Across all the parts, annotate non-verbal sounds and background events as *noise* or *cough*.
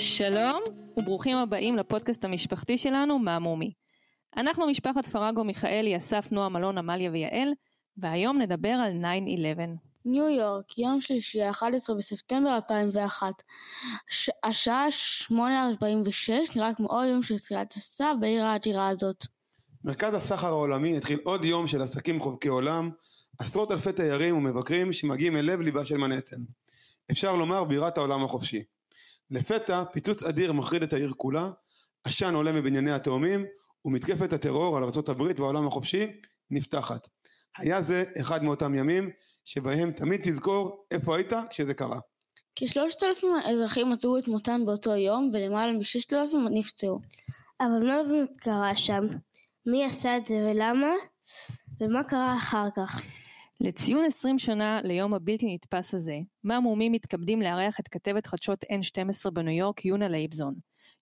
שלום וברוכים הבאים לפודקאסט המשפחתי שלנו, מהמומי. אנחנו משפחת פרגו מיכאלי, אסף, נועה, מלון, עמליה ויעל, והיום נדבר על 9-11. ניו יורק, יום שלישי, 11 בספטמבר 2001. ש... השעה 8:46 נראה כמו עוד יום של תחילת הסתיו בעיר העתירה הזאת. מרכז הסחר העולמי התחיל עוד יום של עסקים חובקי עולם, עשרות אלפי תיירים ומבקרים שמגיעים אל לב ליבה של מנהטן. אפשר לומר בירת העולם החופשי. לפתע פיצוץ אדיר מחריד את העיר כולה, עשן עולה מבנייני התאומים ומתקפת הטרור על ארה"ב והעולם החופשי נפתחת. היה זה אחד מאותם ימים שבהם תמיד תזכור איפה היית כשזה קרה. כשלושת אלפים אזרחים מצאו את מותם באותו יום ולמעלה מששת אלפים נפצעו. אבל מה קרה שם? מי עשה את זה ולמה? ומה קרה אחר כך? לציון 20 שנה ליום הבלתי נתפס הזה, מהמומים מתכבדים לארח את כתבת חדשות N12 בניו יורק, יונה לייבזון.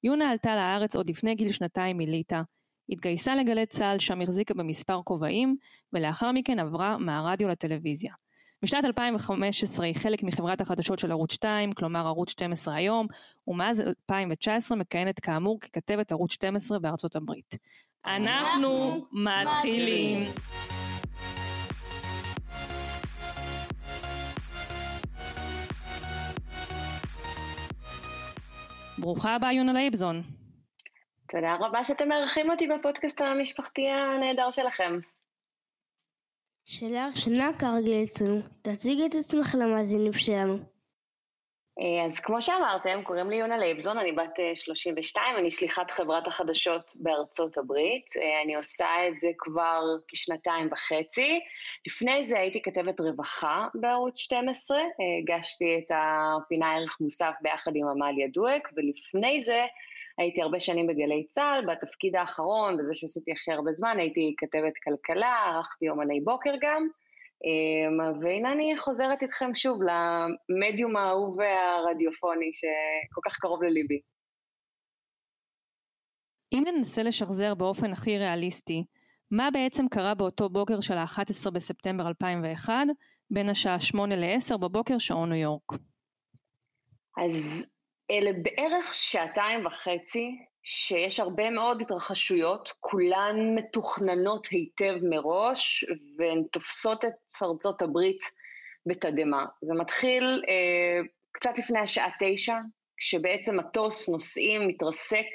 יונה עלתה לארץ עוד לפני גיל שנתיים מליטא, התגייסה לגלי צה"ל שם החזיקה במספר כובעים, ולאחר מכן עברה מהרדיו לטלוויזיה. בשנת 2015 היא חלק מחברת החדשות של ערוץ 2, כלומר ערוץ 12 היום, ומאז 2019 מכהנת כאמור ככתבת ערוץ 12 בארצות הברית. אנחנו מתחילים. ברוכה הבאה יונה לייבזון. תודה רבה שאתם מארחים אותי בפודקאסט המשפחתי הנהדר שלכם. שאלה ראשונה כרגיל אצלנו, תציגי את עצמך למאזינים שלנו. אה, אז כמו שאמרתם, קוראים לי יונה לייבזון, אני בת 32, אה, אני שליחת חברת החדשות בארצות הברית. אה, אני עושה את זה כבר כשנתיים וחצי. לפני זה הייתי כתבת רווחה בערוץ 12, הגשתי את הפינה ערך מוסף ביחד עם עמליה דואק, ולפני זה הייתי הרבה שנים בגלי צה"ל, בתפקיד האחרון, בזה שעשיתי הכי הרבה זמן, הייתי כתבת כלכלה, ערכתי יומני בוקר גם. אמ, והנה אני חוזרת איתכם שוב למדיום האהוב והרדיופוני שכל כך קרוב לליבי. אם ננסה לשחזר באופן הכי ריאליסטי, מה בעצם קרה באותו בוקר של ה-11 בספטמבר 2001, בין השעה 8 ל-10 בבוקר שעון ניו יורק? אז אלה בערך שעתיים וחצי שיש הרבה מאוד התרחשויות, כולן מתוכננות היטב מראש, והן תופסות את ארצות הברית בתדהמה. זה מתחיל אה, קצת לפני השעה תשע, כשבעצם מטוס נוסעים מתרסק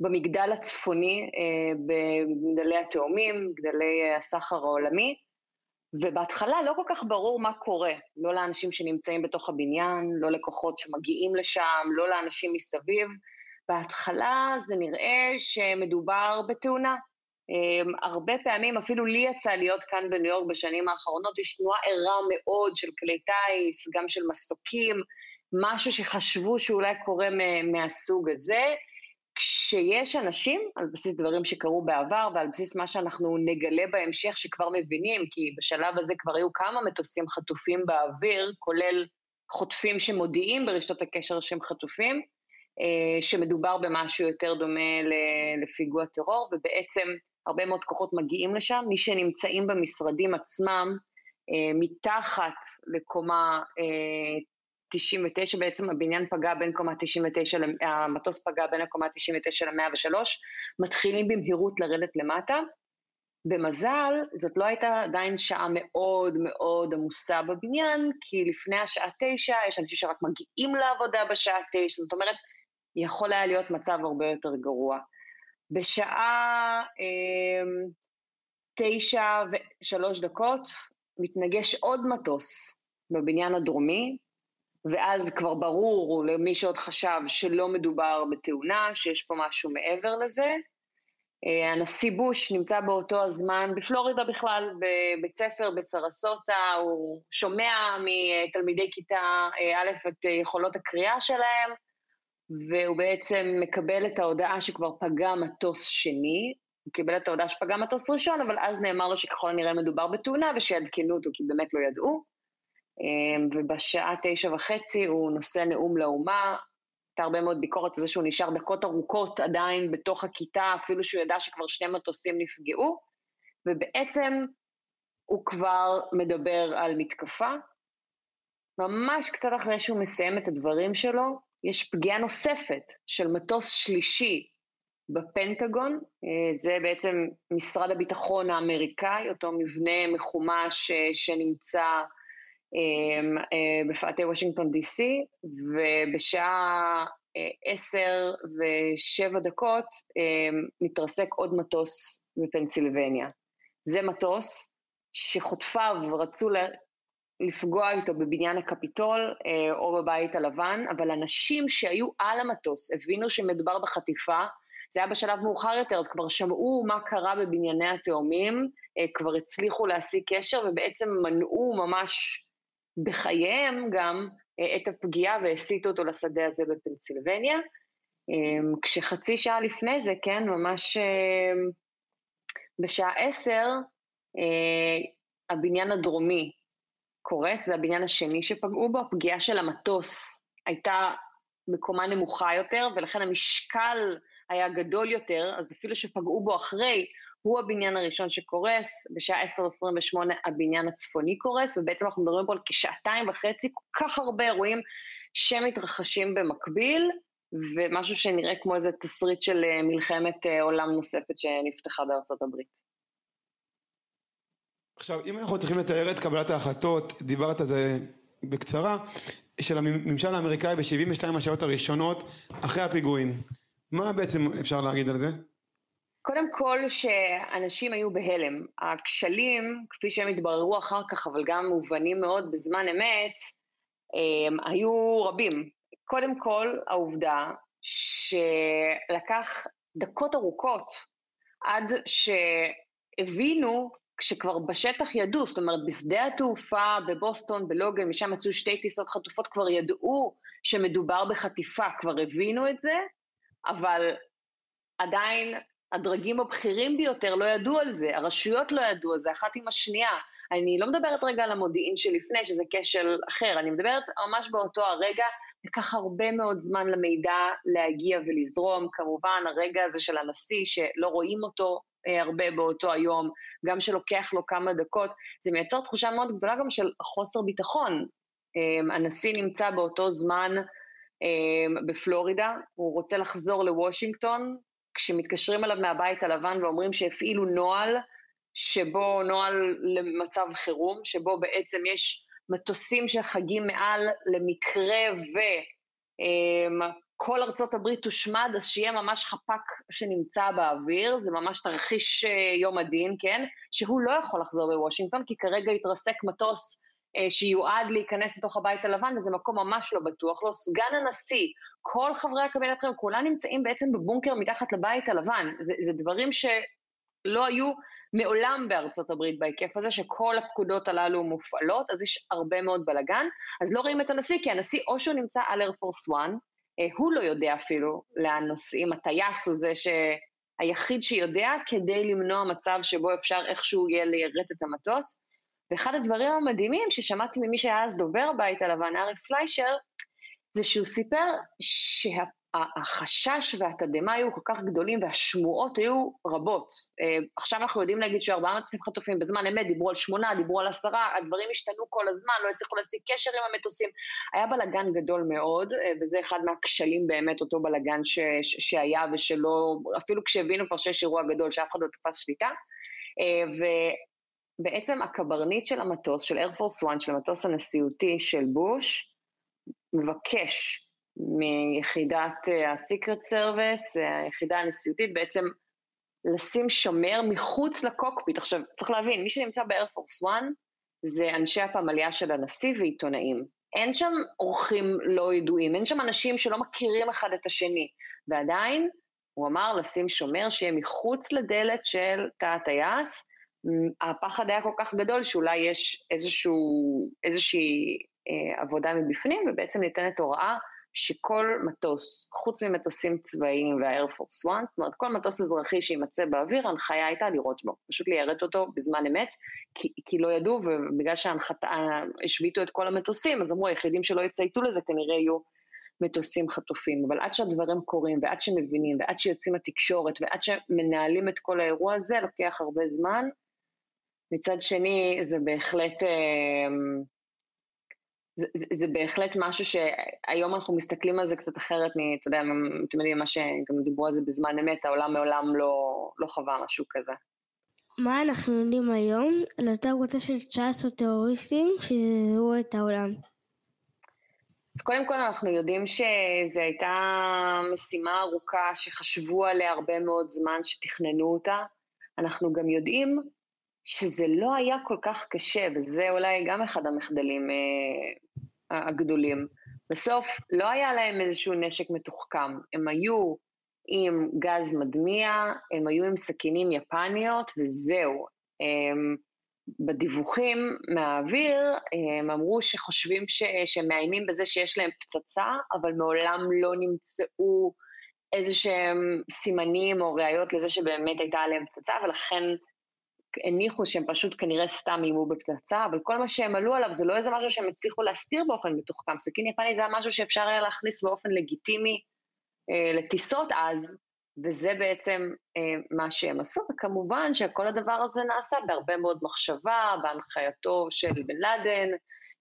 במגדל הצפוני, אה, במגדלי התאומים, מגדלי הסחר העולמי, ובהתחלה לא כל כך ברור מה קורה, לא לאנשים שנמצאים בתוך הבניין, לא לכוחות שמגיעים לשם, לא לאנשים מסביב. בהתחלה זה נראה שמדובר בתאונה. Um, הרבה פעמים, אפילו לי יצא להיות כאן בניו יורק בשנים האחרונות, יש תנועה ערה מאוד של כלי טיס, גם של מסוקים, משהו שחשבו שאולי קורה מהסוג הזה. כשיש אנשים, על בסיס דברים שקרו בעבר ועל בסיס מה שאנחנו נגלה בהמשך שכבר מבינים, כי בשלב הזה כבר היו כמה מטוסים חטופים באוויר, כולל חוטפים שמודיעים ברשתות הקשר שהם חטופים, שמדובר במשהו יותר דומה לפיגוע טרור, ובעצם הרבה מאוד כוחות מגיעים לשם, מי שנמצאים במשרדים עצמם, אה, מתחת לקומה 99, אה, בעצם הבניין פגע בין קומה 99, המטוס פגע בין הקומה 99 ל-103, מתחילים במהירות לרדת למטה. במזל, זאת לא הייתה עדיין שעה מאוד מאוד עמוסה בבניין, כי לפני השעה תשע יש אנשים שרק מגיעים לעבודה בשעה תשע, זאת אומרת, יכול היה להיות מצב הרבה יותר גרוע. בשעה אה, תשע ושלוש דקות מתנגש עוד מטוס בבניין הדרומי, ואז כבר ברור למי שעוד חשב שלא מדובר בתאונה, שיש פה משהו מעבר לזה. אה, הנשיא בוש נמצא באותו הזמן בפלורידה בכלל, בבית ספר בסרסוטה, הוא שומע מתלמידי כיתה אה, א' את יכולות הקריאה שלהם, והוא בעצם מקבל את ההודעה שכבר פגע מטוס שני, הוא קיבל את ההודעה שפגע מטוס ראשון, אבל אז נאמר לו שככל הנראה מדובר בתאונה ושיעדכנו אותו, כי באמת לא ידעו. אמ, ובשעה תשע וחצי הוא נושא נאום לאומה, הייתה הרבה מאוד ביקורת על זה שהוא נשאר דקות ארוכות עדיין בתוך הכיתה, אפילו שהוא ידע שכבר שני מטוסים נפגעו, ובעצם הוא כבר מדבר על מתקפה. ממש קצת אחרי שהוא מסיים את הדברים שלו, יש פגיעה נוספת של מטוס שלישי בפנטגון, אה, זה בעצם משרד הביטחון האמריקאי, אותו מבנה מחומש אה, שנמצא אה, בפאתי וושינגטון די.סי, ובשעה עשר ושבע דקות מתרסק עוד מטוס בפנסילבניה. זה מטוס שחוטפיו רצו לפגוע איתו בבניין הקפיטול או בבית הלבן, אבל אנשים שהיו על המטוס הבינו שמדובר בחטיפה, זה היה בשלב מאוחר יותר, אז כבר שמעו מה קרה בבנייני התאומים, אה, כבר הצליחו להשיג קשר ובעצם מנעו ממש בחייהם גם אה, את הפגיעה והסיטו אותו לשדה הזה בפנסילבניה. אה, כשחצי שעה לפני זה, כן, ממש בשעה עשר, הבניין הדרומי קורס, זה הבניין השני שפגעו בו, הפגיעה של המטוס הייתה בקומה נמוכה יותר, ולכן המשקל היה גדול יותר, אז אפילו שפגעו בו אחרי, הוא הבניין הראשון שקורס, בשעה 10:28 הבניין הצפוני קורס, ובעצם אנחנו מדברים פה על כשעתיים וחצי, כל כך הרבה אירועים שמתרחשים במקביל, ומשהו שנראה כמו איזה תסריט של אה, מלחמת אה, עולם נוספת שנפתחה בארצות הברית. עכשיו, אם אנחנו צריכים לתאר את קבלת ההחלטות, דיברת על זה בקצרה, של הממשל האמריקאי ב-72 השעות הראשונות אחרי הפיגועים. מה בעצם אפשר להגיד על זה? קודם כל שאנשים היו בהלם. הכשלים, כפי שהם התבררו אחר כך, אבל גם מובנים מאוד בזמן אמת, הם, היו רבים. קודם כל, העובדה שלקח דקות ארוכות עד שהבינו, כשכבר בשטח ידעו, זאת אומרת, בשדה התעופה בבוסטון, בלוגן, משם מצאו שתי טיסות חטופות, כבר ידעו שמדובר בחטיפה, כבר הבינו את זה, אבל עדיין הדרגים הבכירים ביותר לא ידעו על זה, הרשויות לא ידעו על זה, אחת עם השנייה. אני לא מדברת רגע על המודיעין שלפני, שזה כשל אחר, אני מדברת ממש באותו הרגע, לקח הרבה מאוד זמן למידע להגיע ולזרום, כמובן הרגע הזה של הנשיא שלא רואים אותו הרבה באותו היום, גם שלוקח לו כמה דקות, זה מייצר תחושה מאוד גדולה גם של חוסר ביטחון. אה, הנשיא נמצא באותו זמן אמ, בפלורידה, הוא רוצה לחזור לוושינגטון, כשמתקשרים אליו מהבית הלבן ואומרים שהפעילו נוהל, שבו נוהל למצב חירום, שבו בעצם יש מטוסים שחגים מעל למקרה וכל אמ, ארצות הברית תושמד, אז שיהיה ממש חפ"ק שנמצא באוויר, זה ממש תרחיש אה, יום הדין, כן? שהוא לא יכול לחזור לוושינגטון, כי כרגע התרסק מטוס אה, שיועד להיכנס לתוך הבית הלבן, וזה מקום ממש לא בטוח לא. סגן הנשיא, כל חברי הקבינט הבכירים, כולם נמצאים בעצם בבונקר מתחת לבית הלבן. זה, זה דברים שלא היו מעולם בארצות הברית בהיקף הזה, שכל הפקודות הללו מופעלות, אז יש הרבה מאוד בלאגן. אז לא רואים את הנשיא, כי הנשיא או שהוא נמצא על איירפורס 1, אה, הוא לא יודע אפילו לאן נוסעים, הטייס הוא זה ש... היחיד שיודע כדי למנוע מצב שבו אפשר איכשהו יהיה ליירט את המטוס. ואחד הדברים המדהימים ששמעתי ממי שהיה אז דובר בית הלבן, ארי פליישר, זה שהוא סיפר שהחשש והתדהמה היו כל כך גדולים והשמועות היו רבות. אה, עכשיו אנחנו יודעים להגיד שארבעה מטוסים חטופים, בזמן אמת דיברו על שמונה, דיברו על עשרה, הדברים השתנו כל הזמן, לא הצליחו להשיג קשר עם המטוסים. היה בלאגן גדול מאוד, אה, וזה אחד מהכשלים באמת, אותו בלאגן ש, ש, שהיה ושלא, אפילו כשהבינו כבר שיש אירוע גדול שאף אחד לא תפס שליטה. אה, ו... בעצם הקברניט של המטוס, של איירפורס 1, של המטוס הנשיאותי של בוש, מבקש מיחידת ה-Secret Service, היחידה הנשיאותית, בעצם לשים שומר מחוץ לקוקפיט. עכשיו, צריך להבין, מי שנמצא באיירפורס 1 זה אנשי הפמליה של הנשיא ועיתונאים. אין שם אורחים לא ידועים, אין שם אנשים שלא מכירים אחד את השני, ועדיין הוא אמר לשים שומר שיהיה מחוץ לדלת של תא הטייס, הפחד היה כל כך גדול שאולי יש איזשהו, איזושהי אה, עבודה מבפנים, ובעצם ניתנת הוראה שכל מטוס, חוץ ממטוסים צבאיים והאיירפורס 1, זאת אומרת כל מטוס אזרחי שיימצא באוויר, ההנחיה הייתה לראות בו, פשוט ליירט אותו בזמן אמת, כי, כי לא ידעו, ובגלל שהשביתו את כל המטוסים, אז אמרו היחידים שלא יצייתו לזה כנראה יהיו מטוסים חטופים, אבל עד שהדברים קורים, ועד שמבינים, ועד שיוצאים לתקשורת, ועד שמנהלים את כל האירוע הזה, לוקח הרבה זמן, מצד שני, זה בהחלט, אמ, זה, זה, זה בהחלט משהו שהיום אנחנו מסתכלים על זה קצת אחרת, מ, אתה יודע, אתם יודעים, מה שגם דיברו על זה בזמן אמת, העולם מעולם לא, לא חווה משהו כזה. מה אנחנו יודעים היום על אותה קבוצה של 19 טרוריסטים שזעזעו את העולם? אז קודם כל אנחנו יודעים שזו הייתה משימה ארוכה שחשבו עליה הרבה מאוד זמן, שתכננו אותה. אנחנו גם יודעים שזה לא היה כל כך קשה, וזה אולי גם אחד המחדלים אה, הגדולים. בסוף לא היה להם איזשהו נשק מתוחכם, הם היו עם גז מדמיע, הם היו עם סכינים יפניות, וזהו. הם, בדיווחים מהאוויר הם אמרו שחושבים ש, שהם מאיימים בזה שיש להם פצצה, אבל מעולם לא נמצאו איזה שהם סימנים או ראיות לזה שבאמת הייתה עליהם פצצה, ולכן הניחו שהם פשוט כנראה סתם איימו בפצצה, אבל כל מה שהם עלו עליו זה לא איזה משהו שהם הצליחו להסתיר באופן מתוחכם. סכין יפני זה היה משהו שאפשר היה להכניס באופן לגיטימי אה, לטיסות אז, וזה בעצם אה, מה שהם עשו, וכמובן שכל הדבר הזה נעשה בהרבה מאוד מחשבה, בהנחייתו של בן לאדן,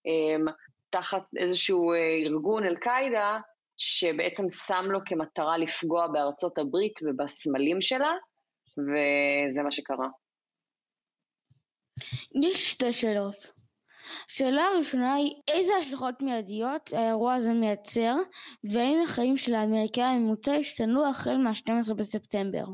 אה, תחת איזשהו אה, ארגון אל-קאעידה, שבעצם שם לו כמטרה לפגוע בארצות הברית ובסמלים שלה, וזה מה שקרה. יש שתי שאלות. השאלה הראשונה היא איזה השלכות מיידיות האירוע הזה מייצר והאם החיים של האמריקאי הממוצע השתנו החל מה-12 בספטמבר.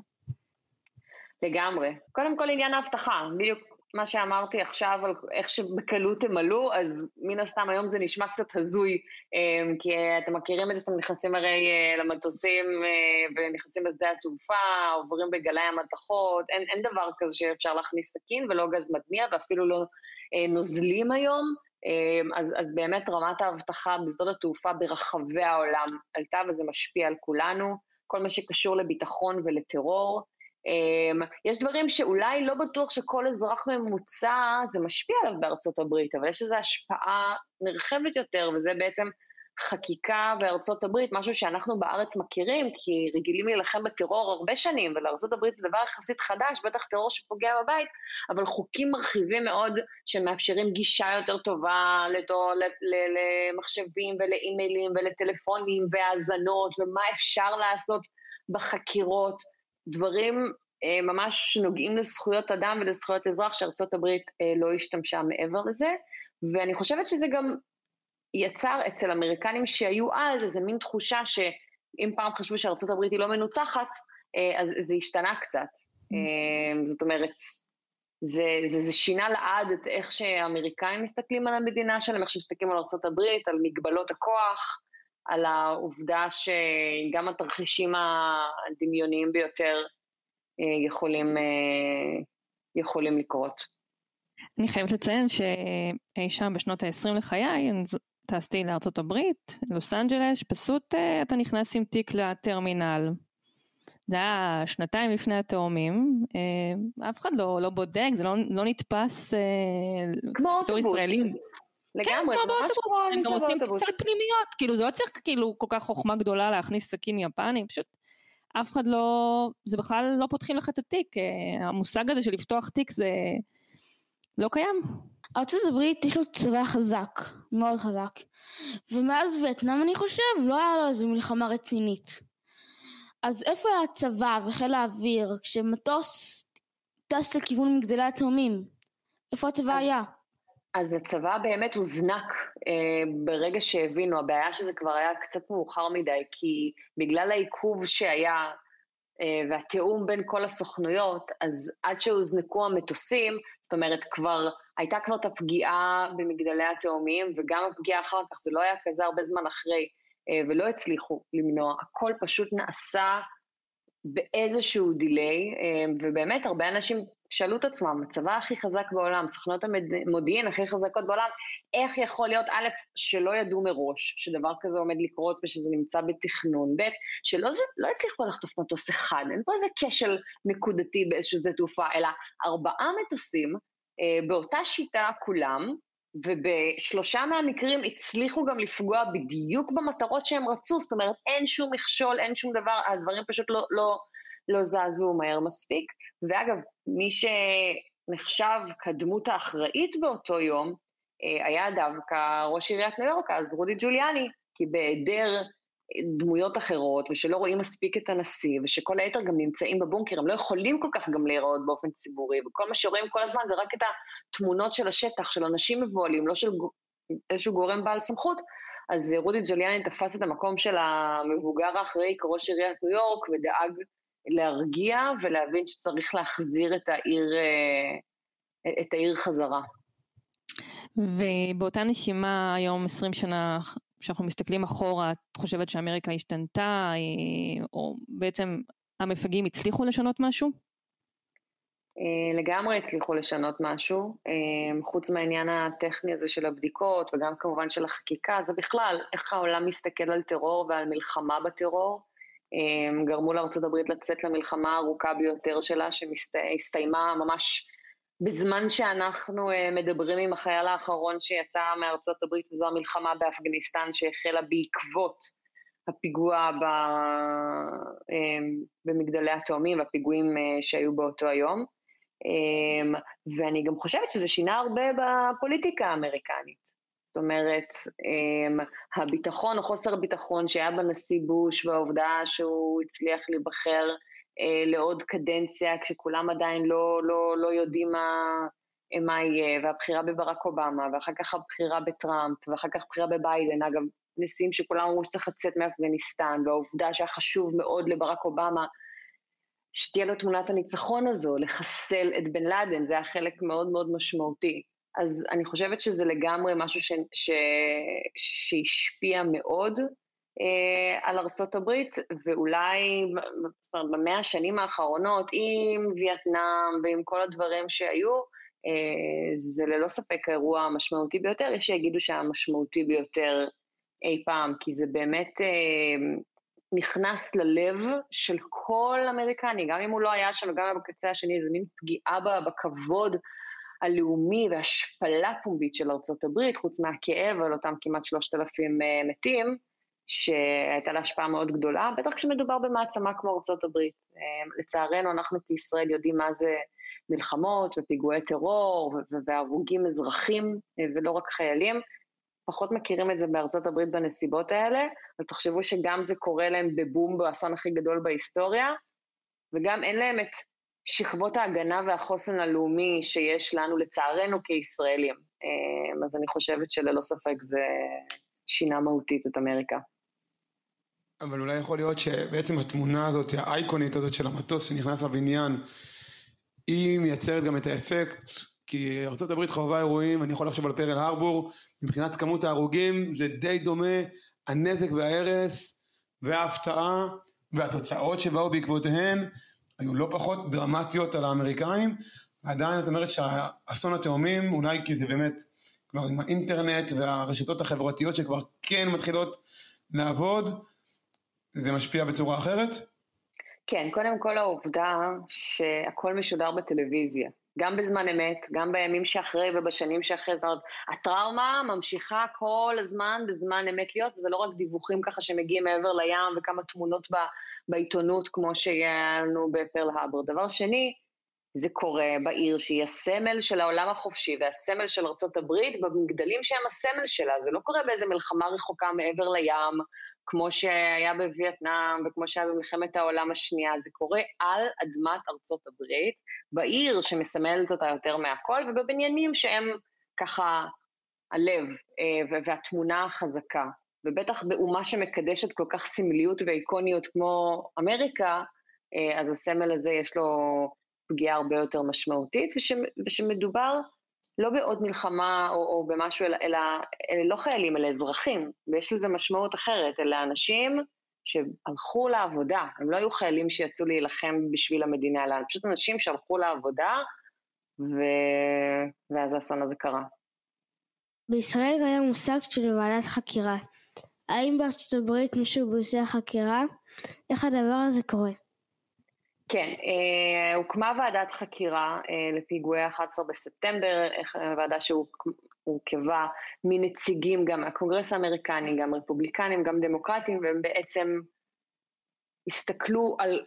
לגמרי. קודם כל עניין האבטחה, בדיוק מה שאמרתי עכשיו על איך שבקלות הם עלו, אז מן הסתם היום זה נשמע קצת הזוי, אמ, כי אתם מכירים את זה שאתם נכנסים הרי אה, למטוסים אה, ונכנסים לשדה התעופה, עוברים בגלי המתכות, אין, אין דבר כזה שאפשר להכניס סכין ולא גז מדמיע ואפילו לא אה, נוזלים היום, אמ, אז, אז באמת רמת האבטחה בשדות התעופה ברחבי העולם עלתה וזה משפיע על כולנו, כל מה שקשור לביטחון ולטרור. אמ, יש דברים שאולי לא בטוח שכל אזרח ממוצע זה משפיע עליו בארצות הברית, אבל יש איזו השפעה נרחבת יותר, וזה בעצם חקיקה בארצות הברית, משהו שאנחנו בארץ מכירים, כי רגילים להילחם בטרור הרבה שנים, ולארצות הברית זה דבר יחסית חדש, בטח טרור שפוגע בבית, אבל חוקים מרחיבים מאוד שמאפשרים גישה יותר טובה למחשבים ולאימיילים ולטלפונים והאזנות, ומה אפשר לעשות בחקירות. דברים אה, ממש נוגעים לזכויות אדם ולזכויות אזרח שארצות הברית אה, לא השתמשה מעבר לזה, ואני חושבת שזה גם יצר אצל אמריקנים שהיו אז איזה מין תחושה שאם פעם חשבו שארצות הברית היא לא מנוצחת, אה, אז זה השתנה קצת. Mm. זאת אומרת, זה, זה, זה שינה לעד את איך שהאמריקאים מסתכלים על המדינה שלהם, איך שמסתכלים על ארה"ב, על מגבלות הכוח, על העובדה שגם התרחישים הדמיוניים ביותר אה, יכולים, אה, יכולים לקרות. אני חייבת לציין שאי שם בשנות ה-20 לחיי, טסתי לארצות הברית, לוס אנג'לס, פשוט אה, אתה נכנס עם תיק לטרמינל. זה היה שנתיים לפני התאומים, אף אחד לא, לא בודק, זה לא, לא נתפס כמו אוטובוס. ישראלים. לגמרי, כן, ממש כמו הם גם עושים קצת פנימיות, כאילו זה לא צריך כאילו כל כך חוכמה גדולה להכניס סכין יפני, פשוט אף אחד לא, זה בכלל לא פותחים לך את התיק, אה, המושג הזה של לפתוח תיק זה לא קיים. ארצות הברית יש לו צבא חזק, מאוד חזק, ומאז וייטנאם אני חושב לא היה לו איזו מלחמה רצינית. אז איפה היה הצבא וחיל האוויר כשמטוס טס לכיוון מגדלי התאומים? איפה הצבא היה? אז הצבא באמת הוזנק אה, ברגע שהבינו, הבעיה שזה כבר היה קצת מאוחר מדי, כי בגלל העיכוב שהיה אה, והתיאום בין כל הסוכנויות, אז עד שהוזנקו המטוסים, זאת אומרת כבר, הייתה כבר את הפגיעה במגדלי התאומים, וגם הפגיעה אחר כך, זה לא היה כזה הרבה זמן אחרי, אה, ולא הצליחו למנוע, הכל פשוט נעשה באיזשהו דיליי, אה, ובאמת הרבה אנשים שאלו את עצמם, הצבא הכי חזק בעולם, סוכנות המודיעין הכי חזקות בעולם, איך יכול להיות, א', שלא ידעו מראש שדבר כזה עומד לקרות ושזה נמצא בתכנון, ב', שלא זה, לא הצליחו לחטוף מטוס אחד, אין פה איזה כשל נקודתי באיזשהו שדה תעופה, אלא ארבעה מטוסים אה, באותה שיטה כולם, ובשלושה מהמקרים הצליחו גם לפגוע בדיוק במטרות שהם רצו, זאת אומרת אין שום מכשול, אין שום דבר, הדברים פשוט לא, לא, לא זזו מהר מספיק. ואגב, מי שנחשב כדמות האחראית באותו יום, היה דווקא ראש עיריית ניו יורק אז, רודי ג'וליאני, כי בהיעדר דמויות אחרות, ושלא רואים מספיק את הנשיא, ושכל היתר גם נמצאים בבונקר, הם לא יכולים כל כך גם להיראות באופן ציבורי, וכל מה שרואים כל הזמן זה רק את התמונות של השטח, של אנשים מבוהלים, לא של איזשהו גורם בעל סמכות, אז רודי ג'וליאני תפס את המקום של המבוגר האחראי כראש עיריית ניו יורק, ודאג להרגיע ולהבין שצריך להחזיר את העיר, אה, את העיר חזרה. ובאותה נשימה היום 20 שנה כשאנחנו מסתכלים אחורה, את חושבת שאמריקה השתנתה, אה, או בעצם המפגעים הצליחו לשנות משהו? אה, לגמרי הצליחו לשנות משהו, חוץ מהעניין הטכני הזה של הבדיקות וגם כמובן של החקיקה, זה בכלל איך העולם מסתכל על טרור ועל מלחמה בטרור. גרמו לארה"ב לצאת למלחמה הארוכה ביותר שלה, שהסתיימה ממש בזמן שאנחנו uh, מדברים עם החייל האחרון שיצא מארצות הברית, וזו המלחמה באפגניסטן שהחלה בעקבות הפיגוע ב, uh, במגדלי התאומים והפיגועים uh, שהיו באותו היום. Um, ואני גם חושבת שזה שינה הרבה בפוליטיקה האמריקנית. זאת אומרת, um, הביטחון או חוסר הביטחון שהיה בנשיא בוש והעובדה שהוא הצליח להיבחר אה, לעוד קדנציה, כשכולם עדיין לא, לא, לא יודעים מה, מה יהיה, והבחירה בברק אובמה, ואחר כך הבחירה בטראמפ, ואחר כך הבחירה בביידן, אגב, נשיאים שכולם אמרו שצריך לצאת מאפגניסטן, והעובדה שהיה חשוב מאוד לברק אובמה שתהיה לו תמונת הניצחון הזו, לחסל את בן לאדן, זה היה חלק מאוד מאוד משמעותי. אז אני חושבת שזה לגמרי משהו ש, ש, שהשפיע מאוד, אה, על ארצות הברית, ואולי, זאת אומרת, במאה השנים האחרונות, עם וייטנאם ועם כל הדברים שהיו, אה, זה ללא ספק האירוע המשמעותי ביותר, יש שיגידו שהמשמעותי ביותר אי פעם, כי זה באמת אה, נכנס ללב של כל אמריקני, גם אם הוא לא היה שם היה בקצה השני, זה מין פגיעה בכבוד הלאומי והשפלה פומבית של ארצות הברית, חוץ מהכאב על אותם כמעט שלושת אלפים מתים. שהייתה לה השפעה מאוד גדולה, בטח כשמדובר במעצמה כמו ארצות הברית. אמ, לצערנו, אנחנו כישראל יודעים מה זה מלחמות ופיגועי טרור והרוגים אזרחים אה, ולא רק חיילים. פחות מכירים את זה בארצות הברית בנסיבות האלה, אז תחשבו שגם זה קורה להם בבום באסון הכי גדול בהיסטוריה, וגם אין להם את שכבות ההגנה והחוסן הלאומי שיש לנו, לצערנו, כישראלים. אמ, אז אני חושבת שללא ספק זה שינה מהותית את אמריקה. אבל אולי יכול להיות שבעצם התמונה הזאת, האייקונית הזאת של המטוס שנכנס בבניין, היא מייצרת גם את האפקט, כי ארה"ב חווה אירועים, אני יכול לחשוב על פרל הרבור, מבחינת כמות ההרוגים זה די דומה, הנזק וההרס וההפתעה והתוצאות שבאו בעקבותיהן היו לא פחות דרמטיות על האמריקאים, ועדיין את אומרת שהאסון התאומים, אולי כי זה באמת, כלומר עם האינטרנט והרשתות החברתיות שכבר כן מתחילות לעבוד, זה משפיע בצורה אחרת? כן, קודם כל העובדה שהכל משודר בטלוויזיה. גם בזמן אמת, גם בימים שאחרי ובשנים שאחרי, זאת אומרת, הטראומה ממשיכה כל הזמן בזמן אמת להיות, וזה לא רק דיווחים ככה שמגיעים מעבר לים וכמה תמונות בעיתונות כמו שהיה לנו בפרל האבר. דבר שני, זה קורה בעיר שהיא הסמל של העולם החופשי והסמל של ארצות הברית במגדלים שהם הסמל שלה, זה לא קורה באיזה מלחמה רחוקה מעבר לים כמו שהיה בווייטנאם וכמו שהיה במלחמת העולם השנייה, זה קורה על אדמת ארצות הברית, בעיר שמסמלת אותה יותר מהכל, ובבניינים שהם ככה הלב אה, והתמונה החזקה. ובטח באומה שמקדשת כל כך סמליות ואיקוניות כמו אמריקה, אה, אז הסמל הזה יש לו פגיעה הרבה יותר משמעותית, ושמדובר לא בעוד מלחמה או, או במשהו, אלא, אלא אלה לא חיילים, אלא אזרחים, ויש לזה משמעות אחרת, אלה אנשים שהלכו לעבודה, הם לא היו חיילים שיצאו להילחם בשביל המדינה, אלא פשוט אנשים שהלכו לעבודה, ו... ואז האסון הזה קרה. בישראל קיים מושג של ועדת חקירה. האם בארצות הברית מישהו ביצע חקירה? איך הדבר הזה קורה? כן, אה, הוקמה ועדת חקירה אה, לפיגועי 11 בספטמבר, ועדה שהורכבה מנציגים גם מהקונגרס האמריקני, גם רפובליקנים, גם דמוקרטים, והם בעצם הסתכלו על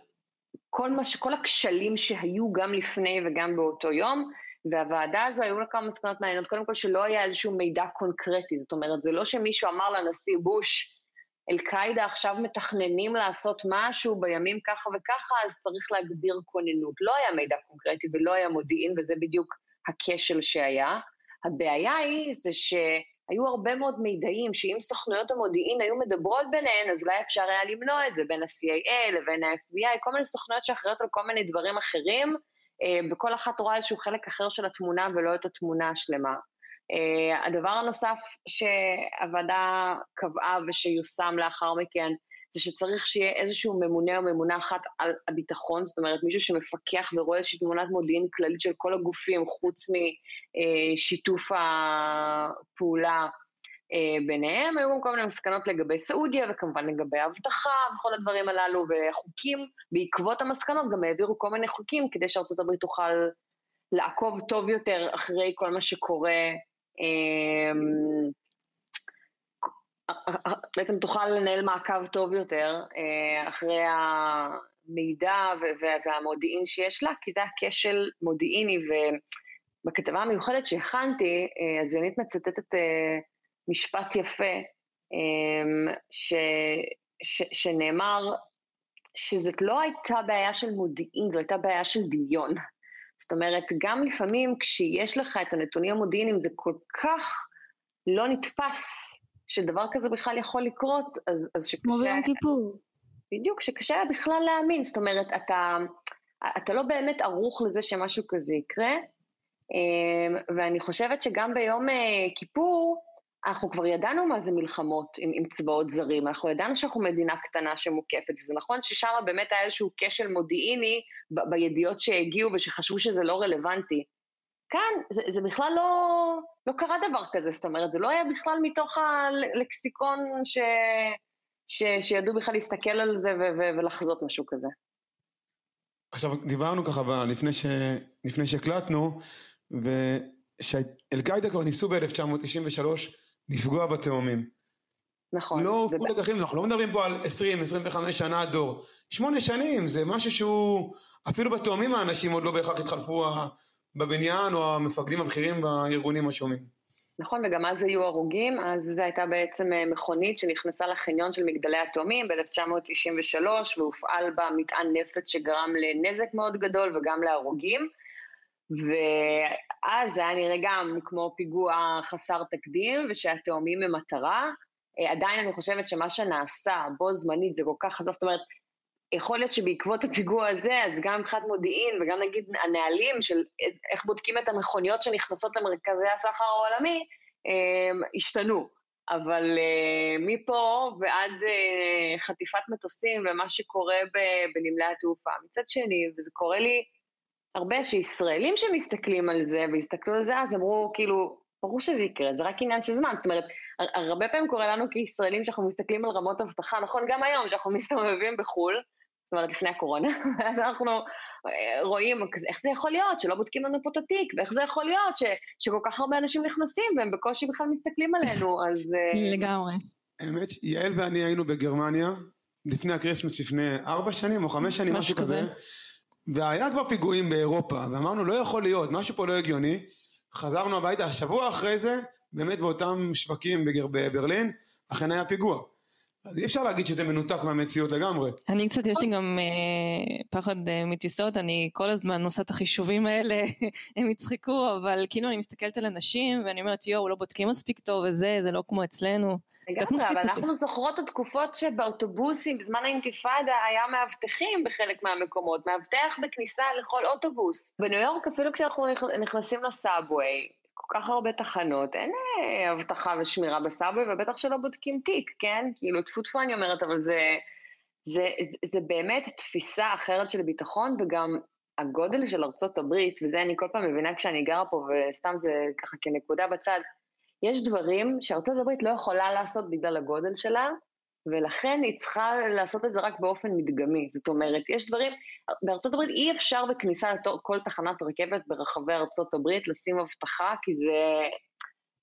כל, מה, כל הכשלים שהיו גם לפני וגם באותו יום, והוועדה הזו היו לה כמה מסקנות מעניינות, קודם כל שלא היה איזשהו מידע קונקרטי, זאת אומרת, זה לא שמישהו אמר לנשיא בוש, אל-קאעידה עכשיו מתכננים לעשות משהו בימים ככה וככה, אז צריך להגביר כוננות. לא היה מידע קונקרטי ולא היה מודיעין, וזה בדיוק הכשל שהיה. הבעיה היא זה שהיו הרבה מאוד מידעים, שאם סוכנויות המודיעין היו מדברות ביניהן, אז אולי אפשר היה למנוע את זה בין ה-CIA לבין ה-FBI, כל מיני סוכנויות שאחראיות על כל מיני דברים אחרים, וכל אחת רואה איזשהו חלק אחר של התמונה ולא את התמונה השלמה. Uh, הדבר הנוסף שהוועדה קבעה ושיושם לאחר מכן, זה שצריך שיהיה איזשהו ממונה או ממונה אחת על הביטחון, זאת אומרת מישהו שמפקח ורואה איזושהי תמונת מודיעין כללית של כל הגופים, חוץ משיתוף הפעולה uh, ביניהם. היו גם כל מיני מסקנות לגבי סעודיה וכמובן לגבי האבטחה וכל הדברים הללו, והחוקים, בעקבות המסקנות גם העבירו כל מיני חוקים כדי שארצות הברית תוכל לעקוב טוב יותר אחרי כל מה שקורה בעצם תוכל לנהל מעקב טוב יותר אה, אחרי המידע והמודיעין שיש לה, כי זה היה כשל מודיעיני, ובכתבה המיוחדת שהכנתי, אה, אז יונית מצטטת אה, משפט יפה, אמ, ש, ש, שנאמר שזאת לא הייתה בעיה של מודיעין, זו הייתה בעיה של דמיון. זאת אומרת, גם לפעמים כשיש לך את הנתונים המודיעיניים זה כל כך לא נתפס שדבר כזה בכלל יכול לקרות, אז, אז שקשה... כמו ביום כיפור. בדיוק, שקשה בכלל להאמין, זאת אומרת, אתה, אתה לא באמת ערוך לזה שמשהו כזה יקרה, אמ, ואני חושבת שגם ביום אה, כיפור, אנחנו כבר ידענו מה זה מלחמות עם, עם צבאות זרים, אנחנו ידענו שאנחנו מדינה קטנה שמוקפת, וזה נכון ששם באמת היה איזשהו כשל מודיעיני ב, בידיעות שהגיעו ושחשבו שזה לא רלוונטי. כאן זה, זה בכלל לא, לא קרה דבר כזה, זאת אומרת, זה לא היה בכלל מתוך הלקסיקון ש, ש, שידעו בכלל להסתכל על זה ו, ו, ולחזות משהו כזה. עכשיו, דיברנו ככה לפני, ש, לפני שהקלטנו, ושאל-קאעידה כבר ניסו ב-1993 לפגוע בתאומים. נכון. לא הופקו לקחים, אנחנו לא מדברים פה על 20-25 שנה דור. שמונה שנים, זה משהו שהוא, אפילו בתאומים האנשים עוד לא בהכרח התחלפו בבניין או המפקדים הבכירים בארגונים השונים. נכון, וגם אז היו הרוגים, אז זו הייתה בעצם אה, מכונית שנכנסה לחניון של מגדלי התאומים ב-1993, והופעל בה מטען נפץ שגרם לנזק מאוד גדול וגם להרוגים. ואז זה היה נראה גם כמו פיגוע חסר תקדים, ושהתאומים הם מטרה. אה, עדיין אני חושבת שמה שנעשה בו זמנית זה כל כך חזק, זאת אומרת, יכול להיות שבעקבות הפיגוע הזה, אז גם מבחינת מודיעין וגם נגיד הנהלים של איך בודקים את המכוניות שנכנסות למרכזי הסחר העולמי, אה, השתנו. אבל אה, מפה ועד חטיפת מטוסים ומה שקורה בנמלי התעופה. מצד שני, וזה קורה לי הרבה שישראלים שמסתכלים על זה, והסתכלו על זה אז אמרו, כאילו, ברור שזה יקרה, זה רק עניין של זמן. זאת אומרת, הרבה פעמים קורה לנו כישראלים שאנחנו מסתכלים על רמות אבטחה, נכון, גם היום שאנחנו *laughs* מסתובבים בחו"ל, זאת אומרת, לפני הקורונה, *laughs* ואז אנחנו אה, רואים איך זה יכול להיות שלא בודקים לנו פה את התיק, ואיך זה יכול להיות ש, שכל כך הרבה אנשים נכנסים והם בקושי בכלל מסתכלים עלינו, *laughs* אז... אה, לגמרי. האמת, יעל ואני היינו בגרמניה, לפני ה Christmas, לפני ארבע שנים או חמש שנים, משהו כזה. כזה. והיה כבר פיגועים באירופה, ואמרנו לא יכול להיות, משהו פה לא הגיוני, חזרנו הביתה, השבוע אחרי זה, באמת באותם שווקים בברלין, אכן היה פיגוע. אז אי אפשר להגיד שזה מנותק מהמציאות לגמרי. אני קצת, יש לי גם אה, פחד אה, מטיסות, אני כל הזמן עושה את החישובים האלה, *laughs* הם יצחקו, אבל כאילו אני מסתכלת על אנשים ואני אומרת, יואו, לא בודקים מספיק טוב וזה, זה לא כמו אצלנו. לגמרי, אבל אנחנו זוכרות את התקופות שבאוטובוסים בזמן האינתיפאדה היה מאבטחים בחלק מהמקומות, מאבטח בכניסה לכל אוטובוס. בניו יורק אפילו כשאנחנו נכנסים לסאבווי, כל כך הרבה תחנות, אין אה, אבטחה ושמירה בסאבווי, ובטח שלא בודקים תיק, כן? כאילו, טפו טפו אני אומרת, אבל זה, זה, זה, זה באמת תפיסה אחרת של ביטחון, וגם הגודל של ארצות הברית, וזה אני כל פעם מבינה כשאני גרה פה, וסתם זה ככה כנקודה בצד, יש דברים שארצות הברית לא יכולה לעשות בגלל הגודל שלה, ולכן היא צריכה לעשות את זה רק באופן מדגמי. זאת אומרת, יש דברים, בארצות הברית אי אפשר בכניסה לכל תחנת רכבת ברחבי ארצות הברית לשים אבטחה, כי זה,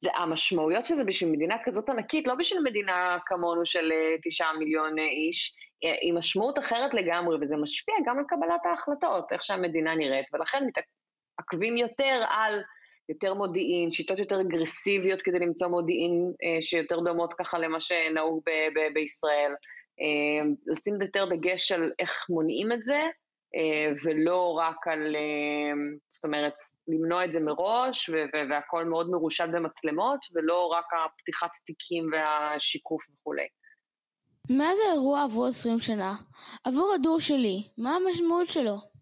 זה המשמעויות של זה בשביל מדינה כזאת ענקית, לא בשביל מדינה כמונו של אה, תשעה מיליון אה, איש, אה, היא משמעות אחרת לגמרי, וזה משפיע גם על קבלת ההחלטות, איך שהמדינה נראית, ולכן עקבים יותר על יותר מודיעין, שיטות יותר אגרסיביות כדי למצוא מודיעין אה, שיותר דומות ככה למה שנהוג ב- ב- בישראל. אה, לשים יותר דגש על איך מונעים את זה, אה, ולא רק על, זאת אומרת, למנוע את זה מראש, והכל מאוד מרושת במצלמות, ולא רק הפתיחת תיקים והשיקוף וכולי. מאז האירוע עברו עשרים שנה. עבור הדור שלי, מה המשמעות שלו?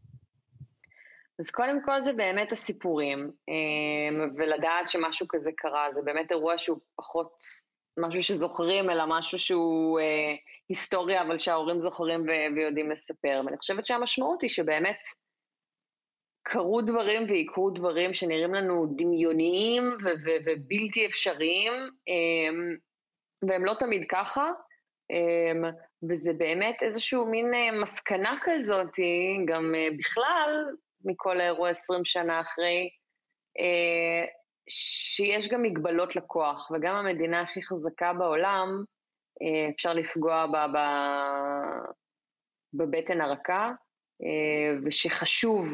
אז קודם כל זה באמת הסיפורים, אה, ולדעת שמשהו כזה קרה, זה באמת אירוע שהוא פחות משהו שזוכרים, אלא משהו שהוא אה, היסטוריה, אבל שההורים זוכרים ויודעים לספר. ואני חושבת שהמשמעות היא שבאמת קרו דברים ויקרו דברים שנראים לנו דמיוניים ובלתי אפשריים, אה, והם לא תמיד ככה. אה, וזה באמת איזשהו מין אה, מסקנה כזאת, גם אה, בכלל, מכל האירוע 20 שנה אחרי, אה, שיש גם מגבלות לכוח, וגם המדינה הכי חזקה בעולם, אה, אפשר לפגוע בה בבטן הרכה, אה, ושחשוב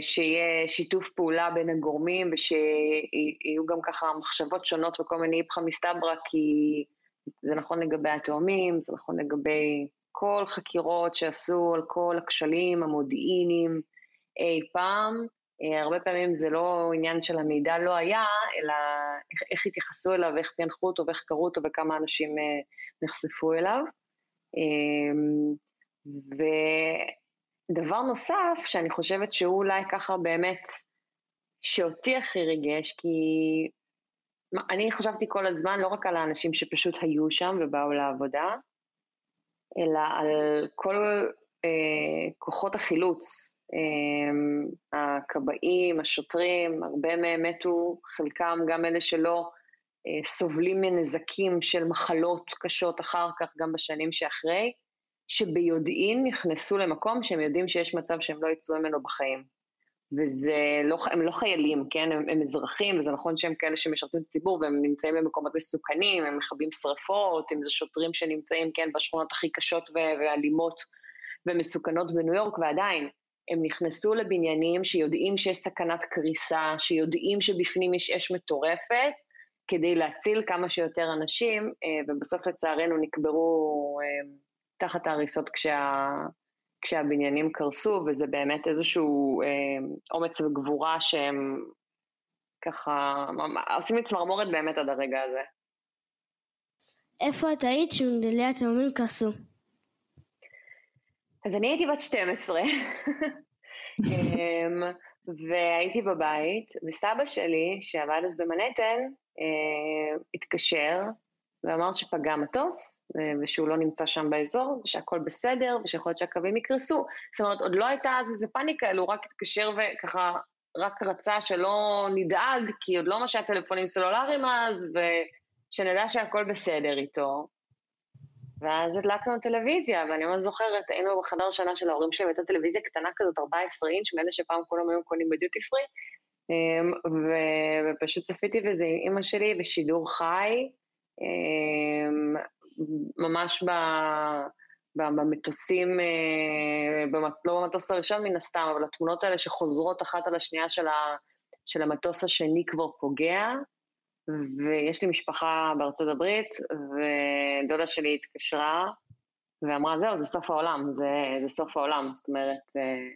שיהיה שיתוף פעולה בין הגורמים, ושיהיו גם ככה מחשבות שונות וכל מיני איפכא מסתברא, כי זה נכון לגבי התאומים, זה נכון לגבי כל חקירות שעשו על כל הכשלים המודיעיניים, אי פעם. אה, הרבה פעמים זה לא עניין של המידע לא היה, אלא איך, איך התייחסו אליו, איך פענחו אותו ואיך קראו אותו וכמה אנשים אה, נחשפו אליו. אמ, ודבר נוסף, שאני חושבת שהוא אולי ככה באמת, שאותי הכי ריגש, כי אני חשבתי כל הזמן לא רק על האנשים שפשוט היו שם ובאו לעבודה, אלא על כל אה, כוחות החילוץ הכבאים, השוטרים, הרבה מהם מתו, חלקם גם אלה שלא אה, סובלים מנזקים של מחלות קשות אחר כך, גם בשנים שאחרי, שביודעין נכנסו למקום שהם יודעים שיש מצב שהם לא יצאו ממנו בחיים. וזה לא, הם לא חיילים, כן? הם, הם אזרחים, וזה נכון שהם כאלה שמשרתים את הציבור, והם נמצאים במקומות מסוכנים, הם מכבים שרפות, אם זה שוטרים שנמצאים, כן, בשכונות הכי קשות ואלימות ומסוכנות בניו יורק, ועדיין, הם נכנסו לבניינים שיודעים שיש סכנת קריסה, שיודעים שבפנים יש אש מטורפת, כדי להציל כמה שיותר אנשים, אה, ובסוף לצערנו נקברו אה, תחת ההריסות כשה, כשהבניינים קרסו, וזה באמת איזשהו אה, אומץ וגבורה שהם ככה עושים לי צמרמורת באמת עד הרגע הזה. איפה את היית שמגדלי התאומים קרסו? אז אני הייתי בת 12, *laughs* אמ, והייתי בבית, וסבא שלי, שעבד אז במנהטן, אה, התקשר ואמר שפגע מטוס, אה, ושהוא לא נמצא שם באזור, ושהכול בסדר, ושיכול להיות שהקווים יקרסו. זאת אומרת, עוד לא הייתה אז איזה פאניקה, אלא הוא רק התקשר וככה, רק רצה שלא נדאג, כי עוד לא משל טלפונים סלולריים אז, ושנדע שהכל בסדר איתו. ואז הדלקנו טלוויזיה, ואני ממש זוכרת, היינו בחדר שנה של ההורים שלי, הייתה טלוויזיה קטנה כזאת, 14 אינץ', מאלה שפעם כולם היו קונים בדיוטי פרי, אמ, ופשוט צפיתי בזה עם אימא שלי בשידור חי, אמ, ממש ב... במטוסים, אה, לא במטוס הראשון מן הסתם, אבל התמונות האלה שחוזרות אחת על השנייה של, ה, של המטוס השני כבר פוגע, ויש לי משפחה בארצות הברית, ודודה שלי התקשרה ואמרה, זהו, זה סוף העולם, זה, זה סוף העולם. זאת אומרת, אה,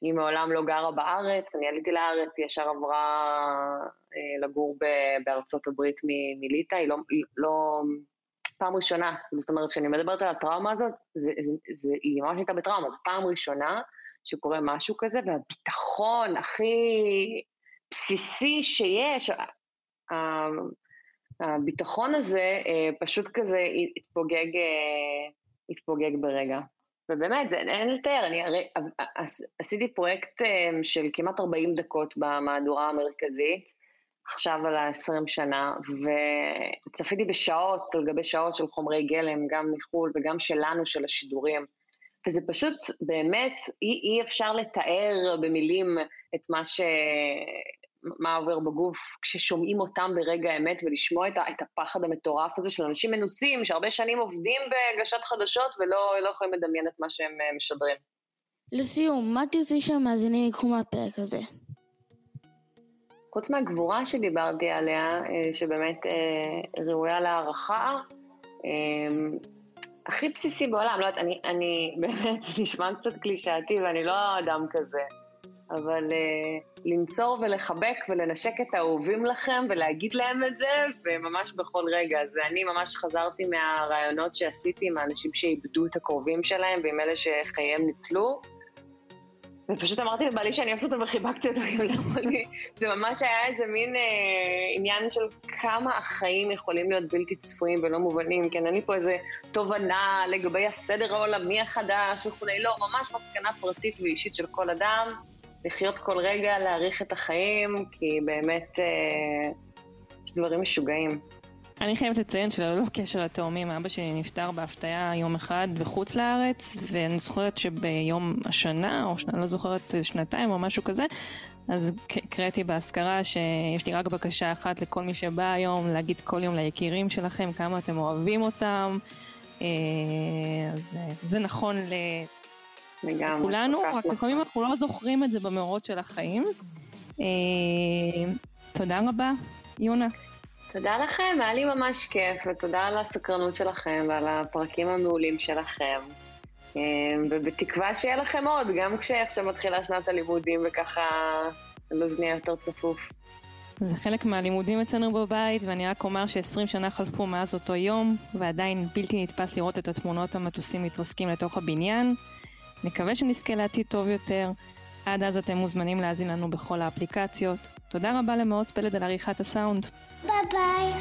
היא מעולם לא גרה בארץ, אני עליתי לארץ, היא ישר עברה אה, לגור בארצות הברית מליטא, היא לא, לא, פעם ראשונה, זאת אומרת, כשאני מדברת על הטראומה הזאת, זה, זה, זה, היא ממש הייתה בטראומה, זו פעם ראשונה שקורה משהו כזה, והביטחון הכי בסיסי שיש, הביטחון הזה אה, פשוט כזה התפוגג, אה, התפוגג ברגע. ובאמת, אין לתאר, אני הרי עשיתי פרויקט אה, של כמעט 40 דקות במהדורה המרכזית, עכשיו על ה-20 שנה, וצפיתי בשעות על גבי שעות של חומרי גלם, גם מחו"ל וגם שלנו, של השידורים. וזה פשוט, באמת, אי, אי אפשר לתאר במילים את מה ש... מה עובר בגוף כששומעים אותם ברגע האמת ולשמוע את, את הפחד המטורף הזה של אנשים מנוסים שהרבה שנים עובדים בהגשת חדשות ולא לא יכולים לדמיין את מה שהם אה, משדרים. לסיום, מה תרצי שהמאזינים ייקחו מהפרק הזה? חוץ מהגבורה שדיברתי עליה, אה, שבאמת אה, ראויה להערכה, הכי בסיסי בעולם, לא יודעת, אני, אני *laughs* באמת, נשמע קצת קלישאתי ואני לא אדם כזה, אבל uh, לנצור ולחבק ולנשק את האהובים לכם ולהגיד להם את זה, וממש בכל רגע. אז אני ממש חזרתי מהרעיונות שעשיתי עם האנשים שאיבדו את הקרובים שלהם ועם אלה שחייהם ניצלו. ופשוט אמרתי לבעלי שאני אוהבת אותו וחיבקתי אותו, זה ממש היה איזה מין אה, עניין של כמה החיים יכולים להיות בלתי צפויים ולא מובנים, כן, אין לי פה איזה תובנה לגבי הסדר העולמי החדש וכולי, לא, ממש מסקנה פרטית ואישית של כל אדם, לחיות כל רגע, להעריך את החיים, כי באמת אה, יש דברים משוגעים. אני חייבת לציין שללא *laughs* קשר לתאומים, אבא שלי נפטר בהפתעה יום אחד בחוץ לארץ, ואני זוכרת שביום השנה, או שאני לא זוכרת שנתיים או משהו כזה, אז הקראתי באזכרה שיש לי רק בקשה אחת לכל מי שבא היום, להגיד כל יום ליקירים שלכם כמה אתם אוהבים אותם. אה, אז זה נכון לכולנו, רק לפעמים אנחנו לא זוכרים את זה במאורות של החיים. אה, תודה רבה, יונה. תודה לכם, היה לי ממש כיף, ותודה על הסקרנות שלכם ועל הפרקים המעולים שלכם. אה, ובתקווה שיהיה לכם עוד, גם כשעכשיו מתחילה שנת הלימודים וככה הלו"ז נהיה יותר צפוף. זה חלק מהלימודים אצלנו בבית, ואני רק אומר ש-20 שנה חלפו מאז אותו יום, ועדיין בלתי נתפס לראות את התמונות המטוסים מתרסקים לתוך הבניין. נקווה שנזכה לעתיד טוב יותר. עד אז אתם מוזמנים להאזין לנו בכל האפליקציות. תודה רבה למעוז פלד על עריכת הסאונד. ביי ביי.